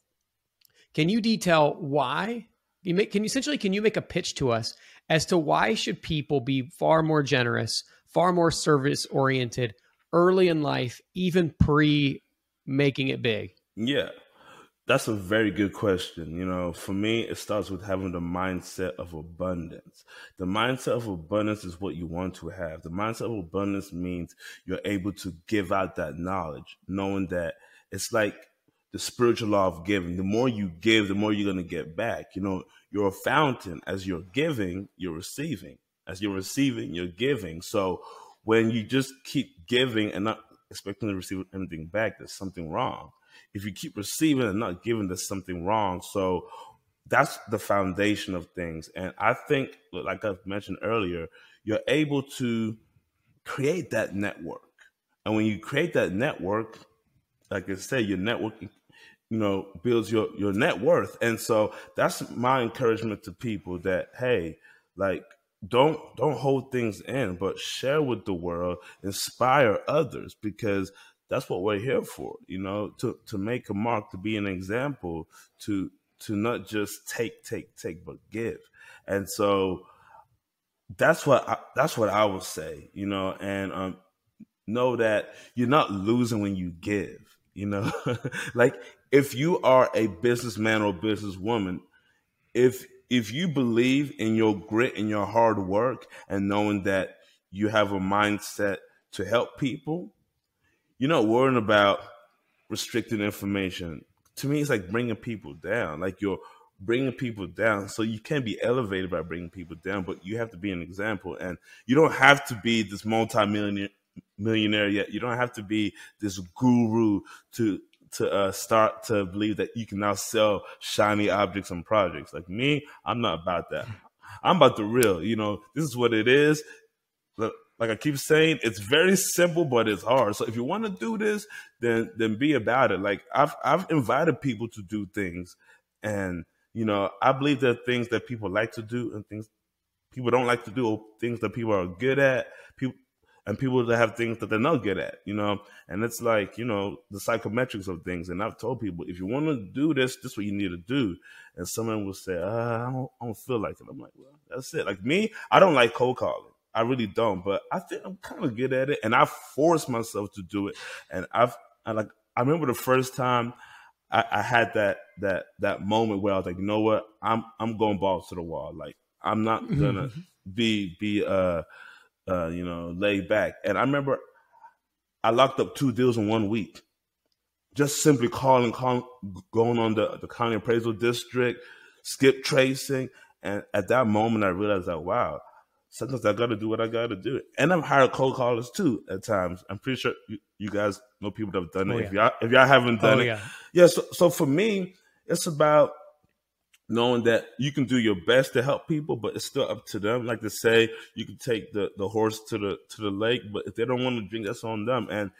Speaker 2: Can you detail why you make can you essentially can you make a pitch to us as to why should people be far more generous, far more service oriented early in life, even pre making it big?
Speaker 1: Yeah. That's a very good question. You know, for me, it starts with having the mindset of abundance. The mindset of abundance is what you want to have. The mindset of abundance means you're able to give out that knowledge, knowing that it's like the spiritual law of giving. The more you give, the more you're going to get back. You know, you're a fountain. As you're giving, you're receiving. As you're receiving, you're giving. So when you just keep giving and not expecting to receive anything back, there's something wrong if you keep receiving and not giving, there's something wrong. So that's the foundation of things. And I think, like I've mentioned earlier, you're able to create that network. And when you create that network, like I said, your network, you know, builds your your net worth. And so that's my encouragement to people that hey, like don't don't hold things in, but share with the world, inspire others because that's what we're here for, you know, to to make a mark, to be an example, to to not just take, take, take, but give. And so that's what I, that's what I would say, you know, and um, know that you're not losing when you give, you know, like if you are a businessman or businesswoman, if if you believe in your grit and your hard work and knowing that you have a mindset to help people, you're not worrying about restricted information. To me, it's like bringing people down. Like you're bringing people down. So you can be elevated by bringing people down, but you have to be an example. And you don't have to be this multi-millionaire millionaire yet. You don't have to be this guru to to uh, start to believe that you can now sell shiny objects and projects. Like me, I'm not about that. I'm about the real. You know, this is what it is like I keep saying, it's very simple, but it's hard. So if you want to do this, then then be about it. Like I've I've invited people to do things, and you know I believe there are things that people like to do and things people don't like to do, or things that people are good at. People and people that have things that they're not good at, you know. And it's like you know the psychometrics of things. And I've told people if you want to do this, this is what you need to do. And someone will say, uh, I, don't, I don't feel like it. I'm like, well, that's it. Like me, I don't like cold calling. I really don't, but I think I'm kind of good at it, and I force myself to do it. And I've I like I remember the first time I, I, had that that that moment where I was like, you know what, I'm I'm going balls to the wall. Like I'm not gonna be be uh uh you know laid back. And I remember I locked up two deals in one week, just simply calling, calling going on the the county appraisal district, skip tracing, and at that moment I realized that wow sometimes I got to do what I got to do. And I've hired cold callers too at times. I'm pretty sure you, you guys know people that have done it. Oh, yeah. If y'all if y'all haven't done oh, it, yeah. yeah. So so for me, it's about knowing that you can do your best to help people, but it's still up to them. Like to say, you can take the the horse to the to the lake, but if they don't want to drink, that's on them. And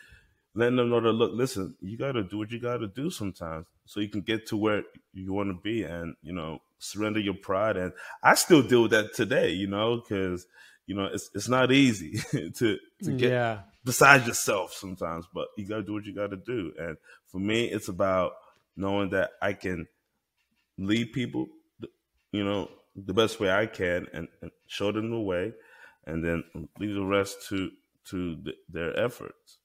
Speaker 1: letting them know that look, listen, you got to do what you got to do sometimes, so you can get to where you want to be, and you know surrender your pride. And I still deal with that today, you know, because you know it's it's not easy to to get yeah. beside yourself sometimes, but you got to do what you got to do. And for me, it's about knowing that I can lead people, you know, the best way I can, and, and show them the way, and then leave the rest to to the, their efforts.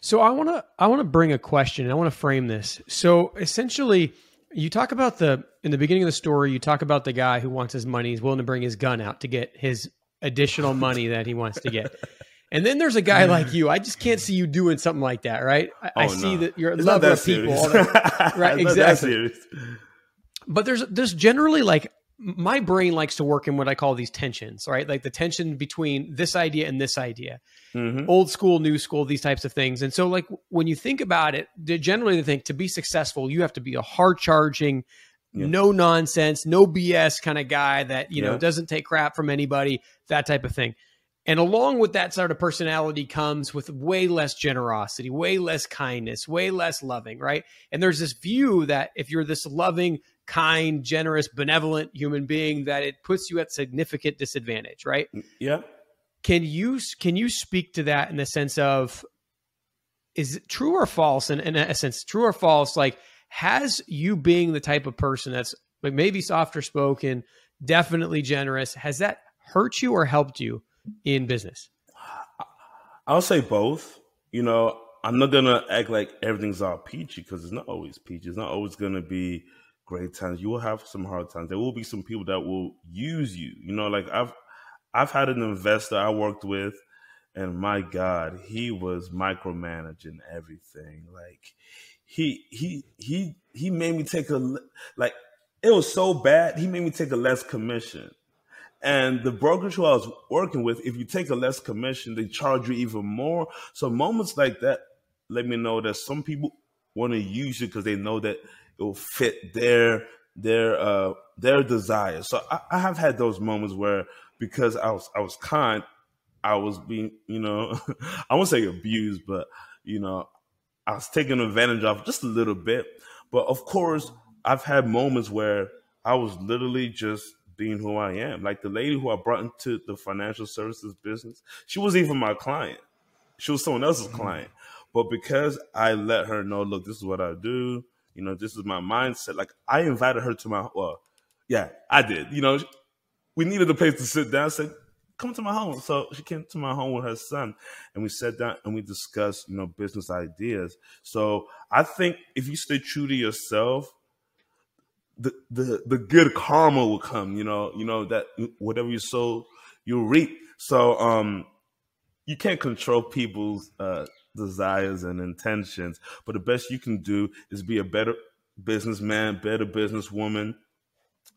Speaker 2: So I want to I want to bring a question. I want to frame this. So essentially you talk about the in the beginning of the story. You talk about the guy who wants his money. He's willing to bring his gun out to get his additional money that he wants to get. And then there's a guy like you. I just can't see you doing something like that, right? I, oh, I see no. that you're a lover of people, right? exactly. But there's there's generally like my brain likes to work in what I call these tensions, right? Like the tension between this idea and this idea, mm-hmm. old school, new school, these types of things. And so, like when you think about it, generally they think to be successful, you have to be a hard charging, yeah. no nonsense, no BS kind of guy that you yeah. know doesn't take crap from anybody, that type of thing. And along with that sort of personality comes with way less generosity, way less kindness, way less loving, right? And there's this view that if you're this loving, kind, generous, benevolent human being that it puts you at significant disadvantage, right?
Speaker 1: Mm, yeah.
Speaker 2: Can you can you speak to that in the sense of is it true or false? In, in a sense, true or false? Like, has you being the type of person that's like maybe softer spoken, definitely generous. Has that hurt you or helped you in business?
Speaker 1: I'll say both. You know, I'm not gonna act like everything's all peachy because it's not always peachy. It's not always gonna be great times. You will have some hard times. There will be some people that will use you. You know, like I've I've had an investor I worked with, and my God, he was micromanaging everything. Like he he he he made me take a like it was so bad. He made me take a less commission. And the brokerage who I was working with, if you take a less commission, they charge you even more. So moments like that let me know that some people want to use you because they know that it will fit their their uh their desires. So I, I have had those moments where because I was I was kind, I was being, you know, I won't say abused, but you know, I was taken advantage of just a little bit. But of course, I've had moments where I was literally just being who I am. Like the lady who I brought into the financial services business, she was even my client. She was someone else's mm-hmm. client. But because I let her know, look, this is what I do, you know, this is my mindset. Like I invited her to my well, yeah, I did. You know, we needed a place to sit down. I said, come to my home. So she came to my home with her son and we sat down and we discussed, you know, business ideas. So I think if you stay true to yourself, the, the, the good karma will come, you know, you know, that whatever you sow, you'll reap. So, um, you can't control people's, uh, desires and intentions, but the best you can do is be a better businessman, better businesswoman,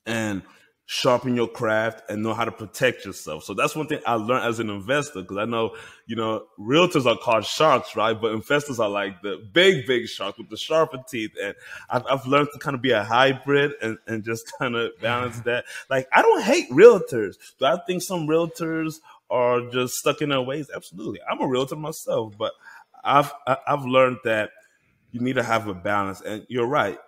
Speaker 1: and sharpen your craft and know how to protect yourself. So that's one thing I learned as an investor because I know, you know, realtors are called sharks, right? But investors are like the big, big shark with the sharper teeth. And I've, I've learned to kind of be a hybrid and, and just kind of balance that. Like, I don't hate realtors. Do I think some realtors are just stuck in their ways? Absolutely. I'm a realtor myself, but I've, I've learned that you need to have a balance. And you're right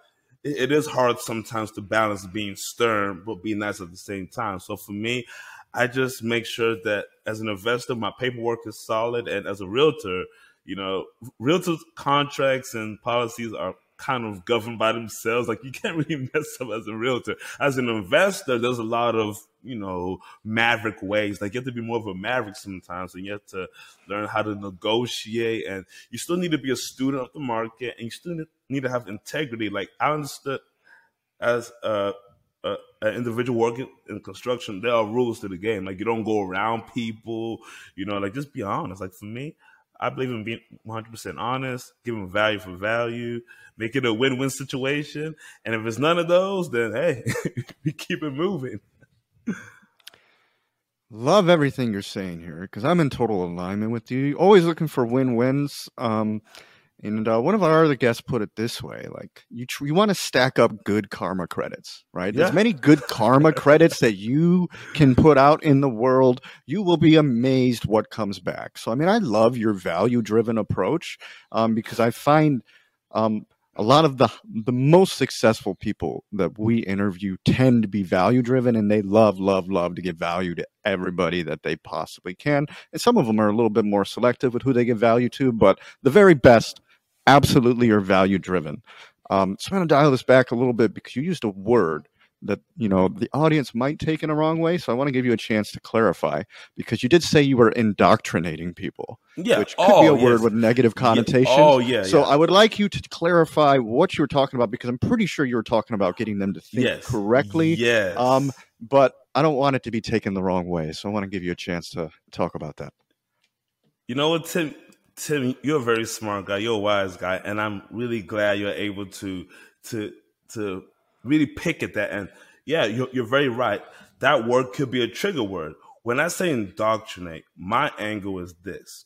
Speaker 1: it is hard sometimes to balance being stern but being nice at the same time. So for me, I just make sure that as an investor, my paperwork is solid, and as a realtor, you know, realtor contracts and policies are kind of governed by themselves. Like you can't really mess up as a realtor. As an investor, there's a lot of, you know, maverick ways. Like you have to be more of a maverick sometimes and you have to learn how to negotiate and you still need to be a student of the market and you still need to have integrity. Like I understood as a, a, an individual working in construction, there are rules to the game. Like you don't go around people, you know, like just be honest. Like for me, I believe in being 100% honest, giving value for value, make it a win-win situation. And if it's none of those, then hey, we keep it moving.
Speaker 3: Love everything you're saying here because I'm in total alignment with you. Always looking for win-wins. Um, and uh, one of our other guests put it this way: like you, tr- you want to stack up good karma credits, right? Yeah. There's many good karma credits that you can put out in the world. You will be amazed what comes back. So, I mean, I love your value-driven approach um, because I find um, a lot of the the most successful people that we interview tend to be value driven and they love love love to give value to everybody that they possibly can and some of them are a little bit more selective with who they give value to but the very best absolutely are value driven um, so i'm going to dial this back a little bit because you used a word that you know the audience might take in a wrong way. So I want to give you a chance to clarify because you did say you were indoctrinating people,
Speaker 1: yeah,
Speaker 3: which could oh, be a yes. word with negative connotations. Yeah.
Speaker 1: Oh yeah.
Speaker 3: So
Speaker 1: yeah.
Speaker 3: I would like you to clarify what you were talking about because I'm pretty sure you were talking about getting them to think
Speaker 1: yes.
Speaker 3: correctly.
Speaker 1: Yes.
Speaker 3: Um, but I don't want it to be taken the wrong way. So I want to give you a chance to talk about that.
Speaker 1: You know what, Tim? Tim, you're a very smart guy. You're a wise guy, and I'm really glad you're able to to to really pick at that. And yeah, you're, you're very right. That word could be a trigger word. When I say indoctrinate, my angle is this.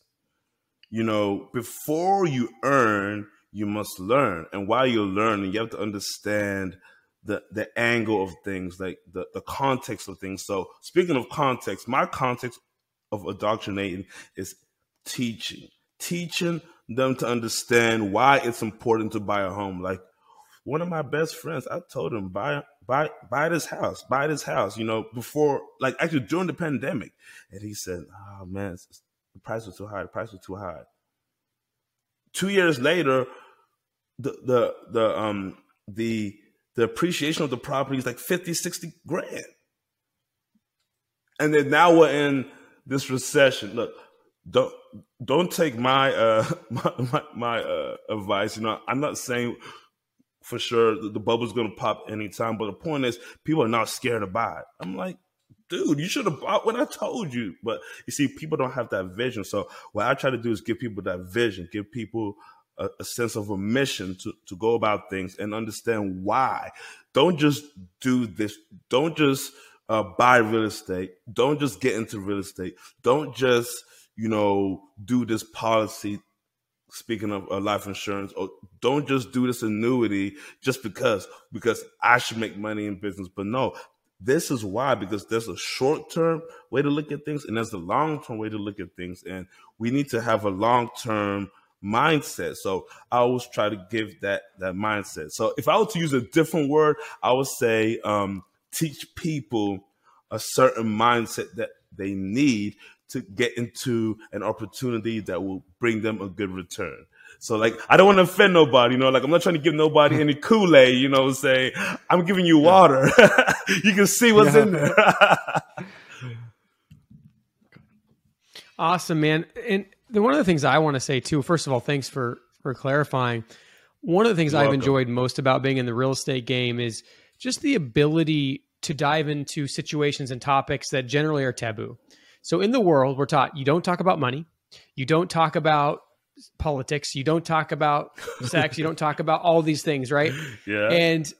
Speaker 1: You know, before you earn, you must learn. And while you're learning, you have to understand the the angle of things, like the, the context of things. So speaking of context, my context of indoctrinating is teaching. Teaching them to understand why it's important to buy a home. Like one of my best friends, I told him buy buy buy this house, buy this house. You know, before like actually during the pandemic, and he said, "Oh man, the price was too high. The price was too high." Two years later, the the the um the the appreciation of the property is like 50, 60 grand. And then now we're in this recession. Look, don't don't take my uh my my, my uh, advice. You know, I'm not saying for sure the bubble's gonna pop anytime, but the point is people are not scared to buy it. I'm like, dude, you should have bought what I told you. But you see, people don't have that vision. So what I try to do is give people that vision, give people a, a, sense of a mission to, to go about things and understand why. Don't just do this. Don't just uh, buy real estate. Don't just get into real estate. Don't just, you know, do this policy. Speaking of uh, life insurance, or don't just do this annuity just because because I should make money in business. But no, this is why, because there's a short term way to look at things and there's a long term way to look at things. And we need to have a long term mindset. So I always try to give that that mindset. So if I were to use a different word, I would say um, teach people a certain mindset that they need to get into an opportunity that will bring them a good return. So like I don't want to offend nobody, you know, like I'm not trying to give nobody any Kool-Aid, you know, say I'm giving you water. you can see what's yeah. in there.
Speaker 2: awesome, man. And one of the things I want to say too, first of all, thanks for for clarifying. One of the things You're I've welcome. enjoyed most about being in the real estate game is just the ability to dive into situations and topics that generally are taboo. So in the world, we're taught you don't talk about money, you don't talk about politics. You don't talk about sex. you don't talk about all these things, right?
Speaker 1: Yeah.
Speaker 2: And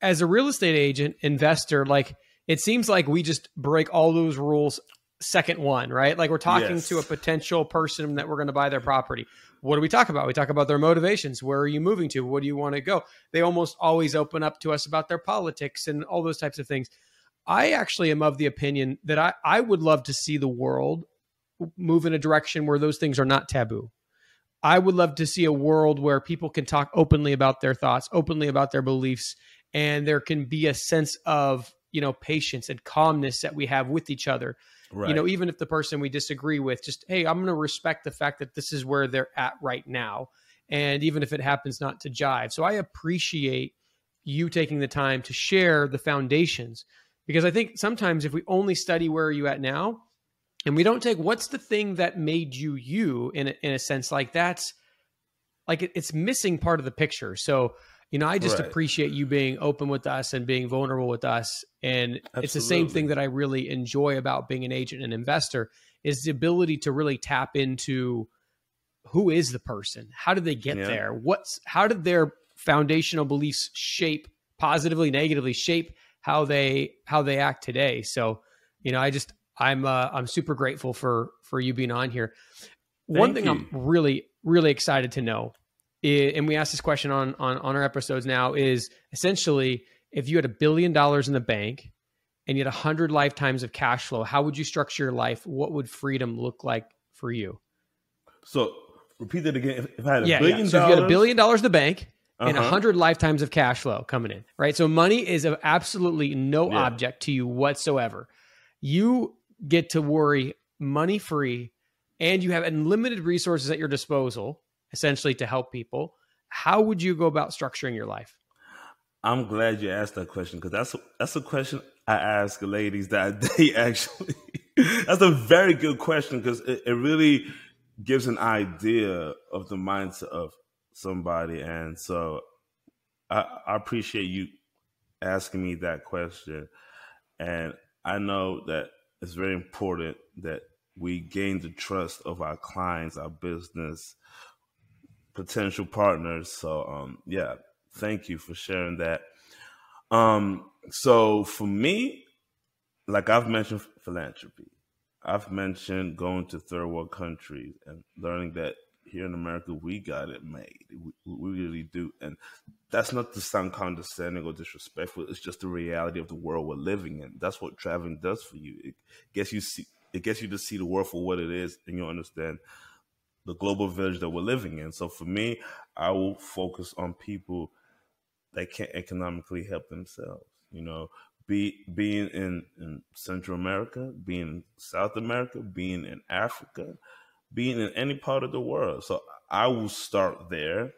Speaker 2: as a real estate agent, investor, like it seems like we just break all those rules second one, right? Like we're talking yes. to a potential person that we're going to buy their property. What do we talk about? We talk about their motivations. Where are you moving to? What do you want to go? They almost always open up to us about their politics and all those types of things. I actually am of the opinion that I, I would love to see the world move in a direction where those things are not taboo. I would love to see a world where people can talk openly about their thoughts, openly about their beliefs, and there can be a sense of, you know, patience and calmness that we have with each other. Right. You know, even if the person we disagree with, just, hey, I'm going to respect the fact that this is where they're at right now. And even if it happens not to jive. So I appreciate you taking the time to share the foundations because I think sometimes if we only study where are you at now, and we don't take what's the thing that made you you in a, in a sense like that's like it, it's missing part of the picture so you know i just right. appreciate you being open with us and being vulnerable with us and Absolutely. it's the same thing that i really enjoy about being an agent and investor is the ability to really tap into who is the person how did they get yeah. there what's how did their foundational beliefs shape positively negatively shape how they how they act today so you know i just I'm uh, I'm super grateful for for you being on here. Thank One thing you. I'm really really excited to know, is, and we ask this question on on on our episodes now is essentially if you had a billion dollars in the bank and you had a hundred lifetimes of cash flow, how would you structure your life? What would freedom look like for you?
Speaker 1: So repeat that again. If, if I had a
Speaker 2: yeah,
Speaker 1: billion
Speaker 2: yeah. So dollars, if you had a billion dollars in the bank uh-huh. and a hundred lifetimes of cash flow coming in, right? So money is absolutely no yeah. object to you whatsoever. You get to worry money free and you have unlimited resources at your disposal essentially to help people how would you go about structuring your life
Speaker 1: i'm glad you asked that question because that's a, that's a question i ask ladies that they actually that's a very good question because it, it really gives an idea of the mindset of somebody and so I, I appreciate you asking me that question and i know that it's very important that we gain the trust of our clients, our business, potential partners. So, um, yeah, thank you for sharing that. Um, so for me, like I've mentioned philanthropy, I've mentioned going to third world countries and learning that here in America, we got it made. We, we, really do. And that's not to sound condescending or disrespectful. It's just the reality of the world we're living in. That's what traveling does for you. It gets you see, it gets you to see the world for what it is, and you understand the global village that we're living in. So for me, I will focus on people that can't economically help themselves. You know, be being in, in Central America, being South America, being in Africa, being in any part of the world. So I will start there.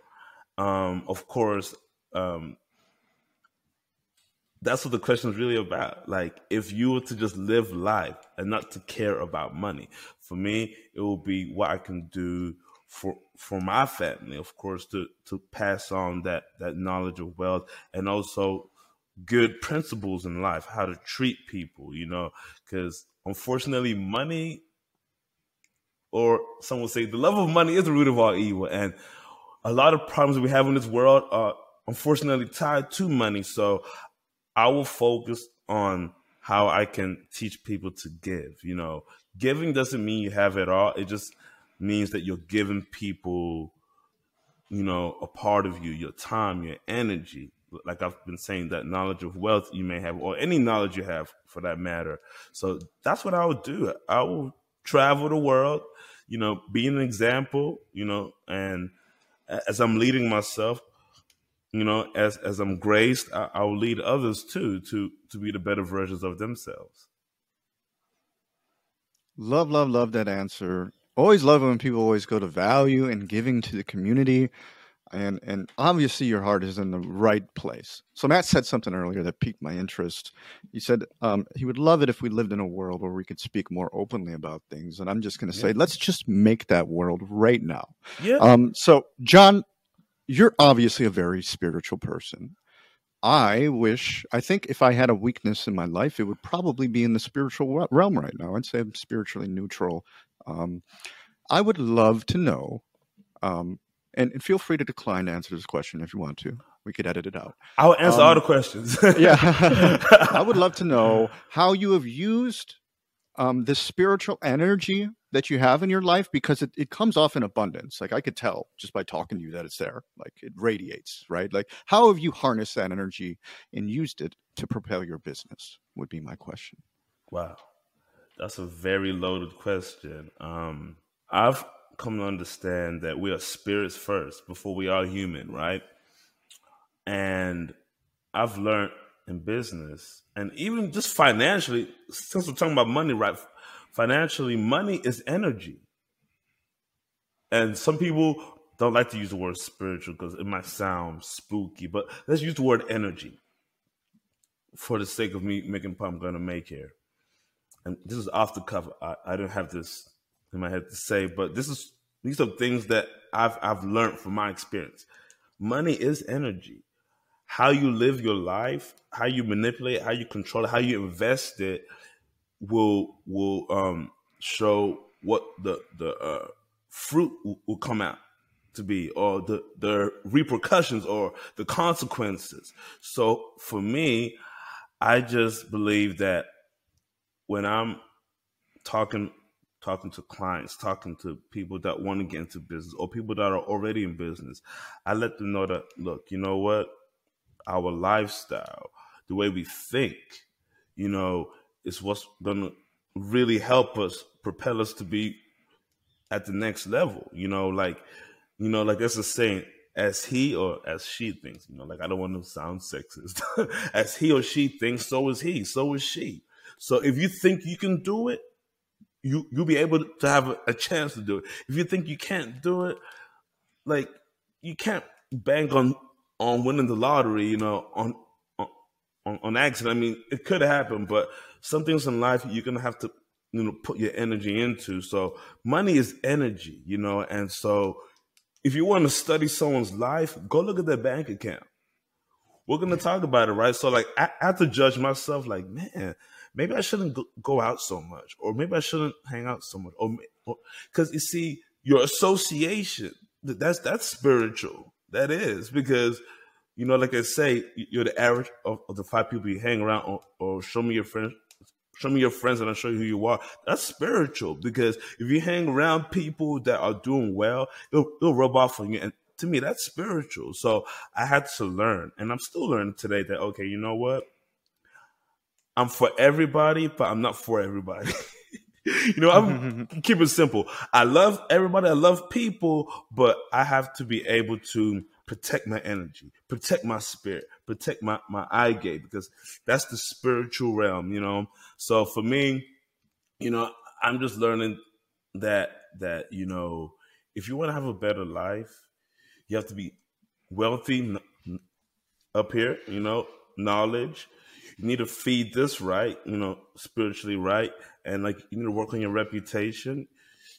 Speaker 1: Um, of course, um, that's what the question is really about. Like, if you were to just live life and not to care about money, for me, it will be what I can do for for my family, of course, to to pass on that that knowledge of wealth and also good principles in life, how to treat people, you know, because unfortunately, money, or some will say, the love of money is the root of all evil, and a lot of problems we have in this world are unfortunately tied to money. So I will focus on how I can teach people to give. You know, giving doesn't mean you have it all. It just means that you're giving people, you know, a part of you, your time, your energy. Like I've been saying, that knowledge of wealth you may have, or any knowledge you have for that matter. So that's what I would do. I will travel the world, you know, be an example, you know, and as I'm leading myself, you know, as as I'm graced, I, I will lead others too to to be the better versions of themselves.
Speaker 3: Love, love, love that answer. Always love when people always go to value and giving to the community. And and obviously your heart is in the right place. So Matt said something earlier that piqued my interest. He said um, he would love it if we lived in a world where we could speak more openly about things. And I'm just going to say, yeah. let's just make that world right now. Yeah. Um, so John, you're obviously a very spiritual person. I wish, I think if I had a weakness in my life, it would probably be in the spiritual realm right now. I'd say I'm spiritually neutral. Um, I would love to know, um, and, and, feel free to decline to answer this question if you want to. We could edit it out.
Speaker 1: I will answer um, all the questions.
Speaker 3: yeah. I would love to know how you have used um, this spiritual energy that you have in your life because it, it comes off in abundance. Like I could tell just by talking to you that it's there. Like it radiates, right? Like how have you harnessed that energy and used it to propel your business? Would be my question.
Speaker 1: Wow. That's a very loaded question. Um, I've come to understand that we are spirits first before we are human, right? And I've learned in business and even just financially, since we're talking about money, right? financially, money is energy. And some people don't like to use the word spiritual because it might sound spooky, but let's use the word energy for the sake of me making the point I'm going to make here. And this is off the cuff. I, I don't have this in my head to say, but this is these are things that I've I've learned from my experience. Money is energy. How you live your life, how you manipulate, how you control it, how you invest it will will um, show what the the uh, fruit will, will come out to be or the the repercussions or the consequences. So for me, I just believe that when I'm talking talking to clients, talking to people that want to get into business or people that are already in business, I let them know that look, you know what? Our lifestyle, the way we think, you know, is what's gonna really help us propel us to be at the next level. You know, like you know, like that's a saying, as he or as she thinks, you know, like I don't want to sound sexist. as he or she thinks, so is he, so is she. So if you think you can do it, you you'll be able to have a, chance to do it. If you think you can't do it, like you can't bank on on winning the lottery, you know, on on, on accident. I mean, it could happen, but some things in life you're gonna have to, you know, put your energy into. So money is energy, you know, and so if you want to study someone's life, go look at their bank account. We're gonna talk about it, right? So like, I, I have to judge myself. Like, man, maybe I shouldn't go, out so much, or maybe I shouldn't hang out so much, or because you see, your association that's that's spiritual. That is because you know, like I say, you're the average of, of the five people you hang around, or, or, show me your friends. Show me your friends, and I'll show you who you are. That's spiritual because if you hang around people that are doing well, it'll, it'll rub off on you. And to me, that's spiritual. So I had to learn, and I'm still learning today that okay, you know what? I'm for everybody, but I'm not for everybody. you know, I'm keep it simple. I love everybody. I love people, but I have to be able to protect my energy, protect my spirit, protect my, my eye gate, because that's the spiritual realm, you know. So for me, you know, I'm just learning that that, you know, if you want to have a better life, you have to be wealthy up here, you know, knowledge. You need to feed this right, you know, spiritually right, and like you need to work on your reputation.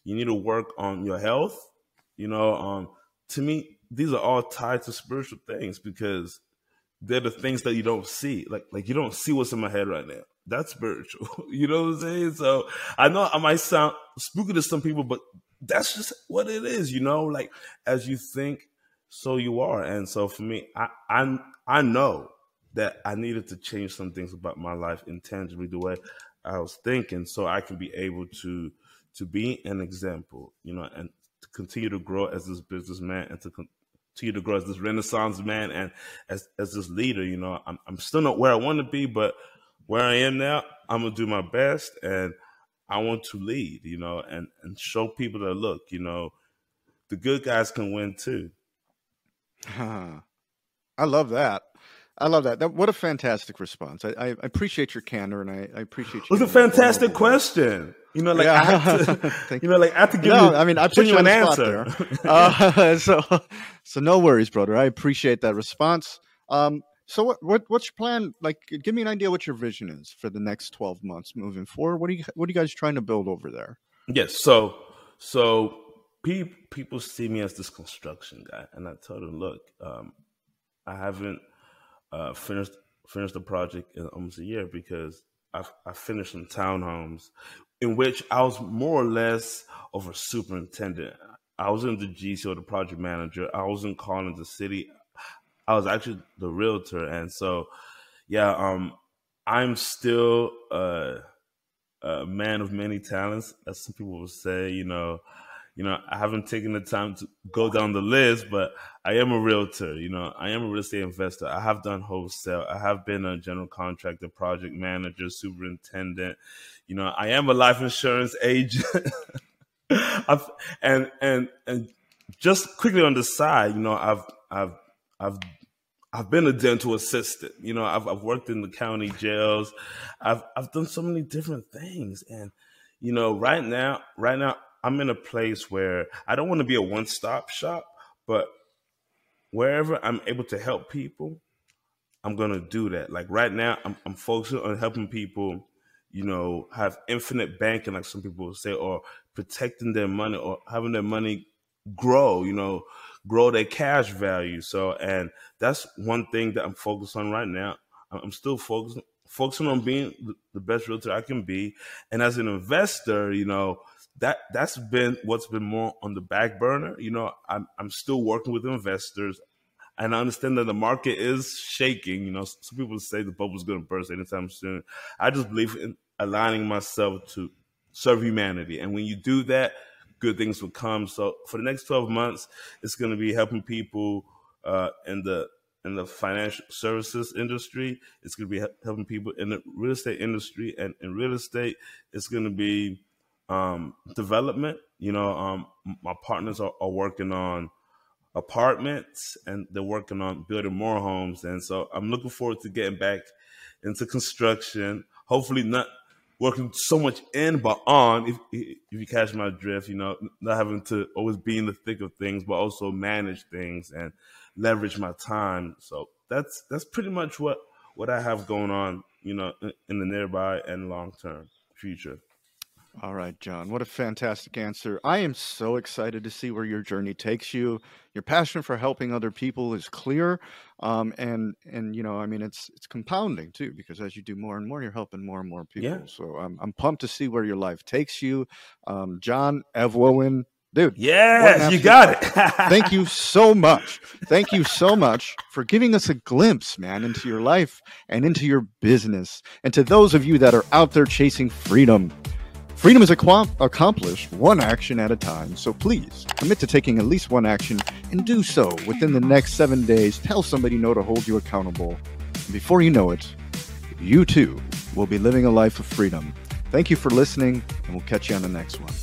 Speaker 1: You need to work on your health. You know, um, to me, these are all tied to spiritual things because they're the things that you don't see. Like like you don't see what's in my head right now. That's spiritual. you know what I'm saying? So I know I might sound spooky to some people, but that's just what it is, you know, like as you think, so you are. And so for me, I I I know that I needed to change some things about my life intangibly the way I was thinking so I can be able to to be an example, you know, and to continue to grow as this businessman and to continue to grow as this renaissance man and as as this leader, you know. I'm I'm still not where I want to be, but where I am now, I'm gonna do my best and I want to lead, you know, and and show people that look, you know, the good guys can win too.
Speaker 3: I love that. I love that. that. What a fantastic response. I, I appreciate your candor and I, I appreciate you.
Speaker 1: It was a fantastic question. You know, like yeah. I have to, you know, like I have to give no, you. I mean, I put you an answer.
Speaker 3: uh, so, so no worries, brother. I appreciate that response. Um, so what, what what's your plan? Like, give me an idea what your vision is for the next twelve months moving forward. What are you what are you guys trying to build over there?
Speaker 1: Yes. So so people people see me as this construction guy, and I told them, look, um, I haven't uh, finished finished the project in almost a year because I, I finished some townhomes in which I was more or less of a superintendent. I wasn't the GC or the project manager. I wasn't calling the city. I was actually the realtor, and so yeah, um, I'm still a, a man of many talents, as some people would say. You know, you know, I haven't taken the time to go down the list, but I am a realtor. You know, I am a real estate investor. I have done wholesale. I have been a general contractor, project manager, superintendent. You know, I am a life insurance agent. I've, and and and just quickly on the side, you know, I've I've I've I've been a dental assistant. You know, I've I've worked in the county jails. I've I've done so many different things, and you know, right now, right now, I'm in a place where I don't want to be a one stop shop, but wherever I'm able to help people, I'm gonna do that. Like right now, I'm, I'm focusing on helping people, you know, have infinite banking, like some people say, or protecting their money, or having their money grow. You know, grow their cash value. So, and that's one thing that I'm focused on right now. I'm still focusing focusing on being the best realtor I can be, and as an investor, you know that that's been what's been more on the back burner. You know, I'm I'm still working with investors, and I understand that the market is shaking. You know, some people say the bubble's going to burst anytime soon. I just believe in aligning myself to serve humanity, and when you do that, good things will come. So for the next 12 months, it's going to be helping people uh, in the in the financial services industry. It's going to be helping people in the real estate industry, and in real estate, it's going to be um, development. You know, um, my partners are, are, working on apartments, and they're working on building more homes, and so I'm looking forward to getting back into construction. Hopefully, not working so much in but on if if you catch my drift you know not having to always be in the thick of things but also manage things and leverage my time so that's that's pretty much what what i have going on you know in, in the nearby and long term future
Speaker 3: all right, John. What a fantastic answer. I am so excited to see where your journey takes you. Your passion for helping other people is clear. Um, and and you know, I mean it's it's compounding too, because as you do more and more, you're helping more and more people. Yeah. So I'm I'm pumped to see where your life takes you. Um, John Evbuomwan, dude.
Speaker 1: Yes, you got it.
Speaker 3: Thank you so much. Thank you so much for giving us a glimpse, man, into your life and into your business. And to those of you that are out there chasing freedom, Freedom is accomplished one action at a time, so please commit to taking at least one action and do so within the next seven days. Tell somebody no to hold you accountable. And before you know it, you too will be living a life of freedom. Thank you for listening, and we'll catch you on the next one.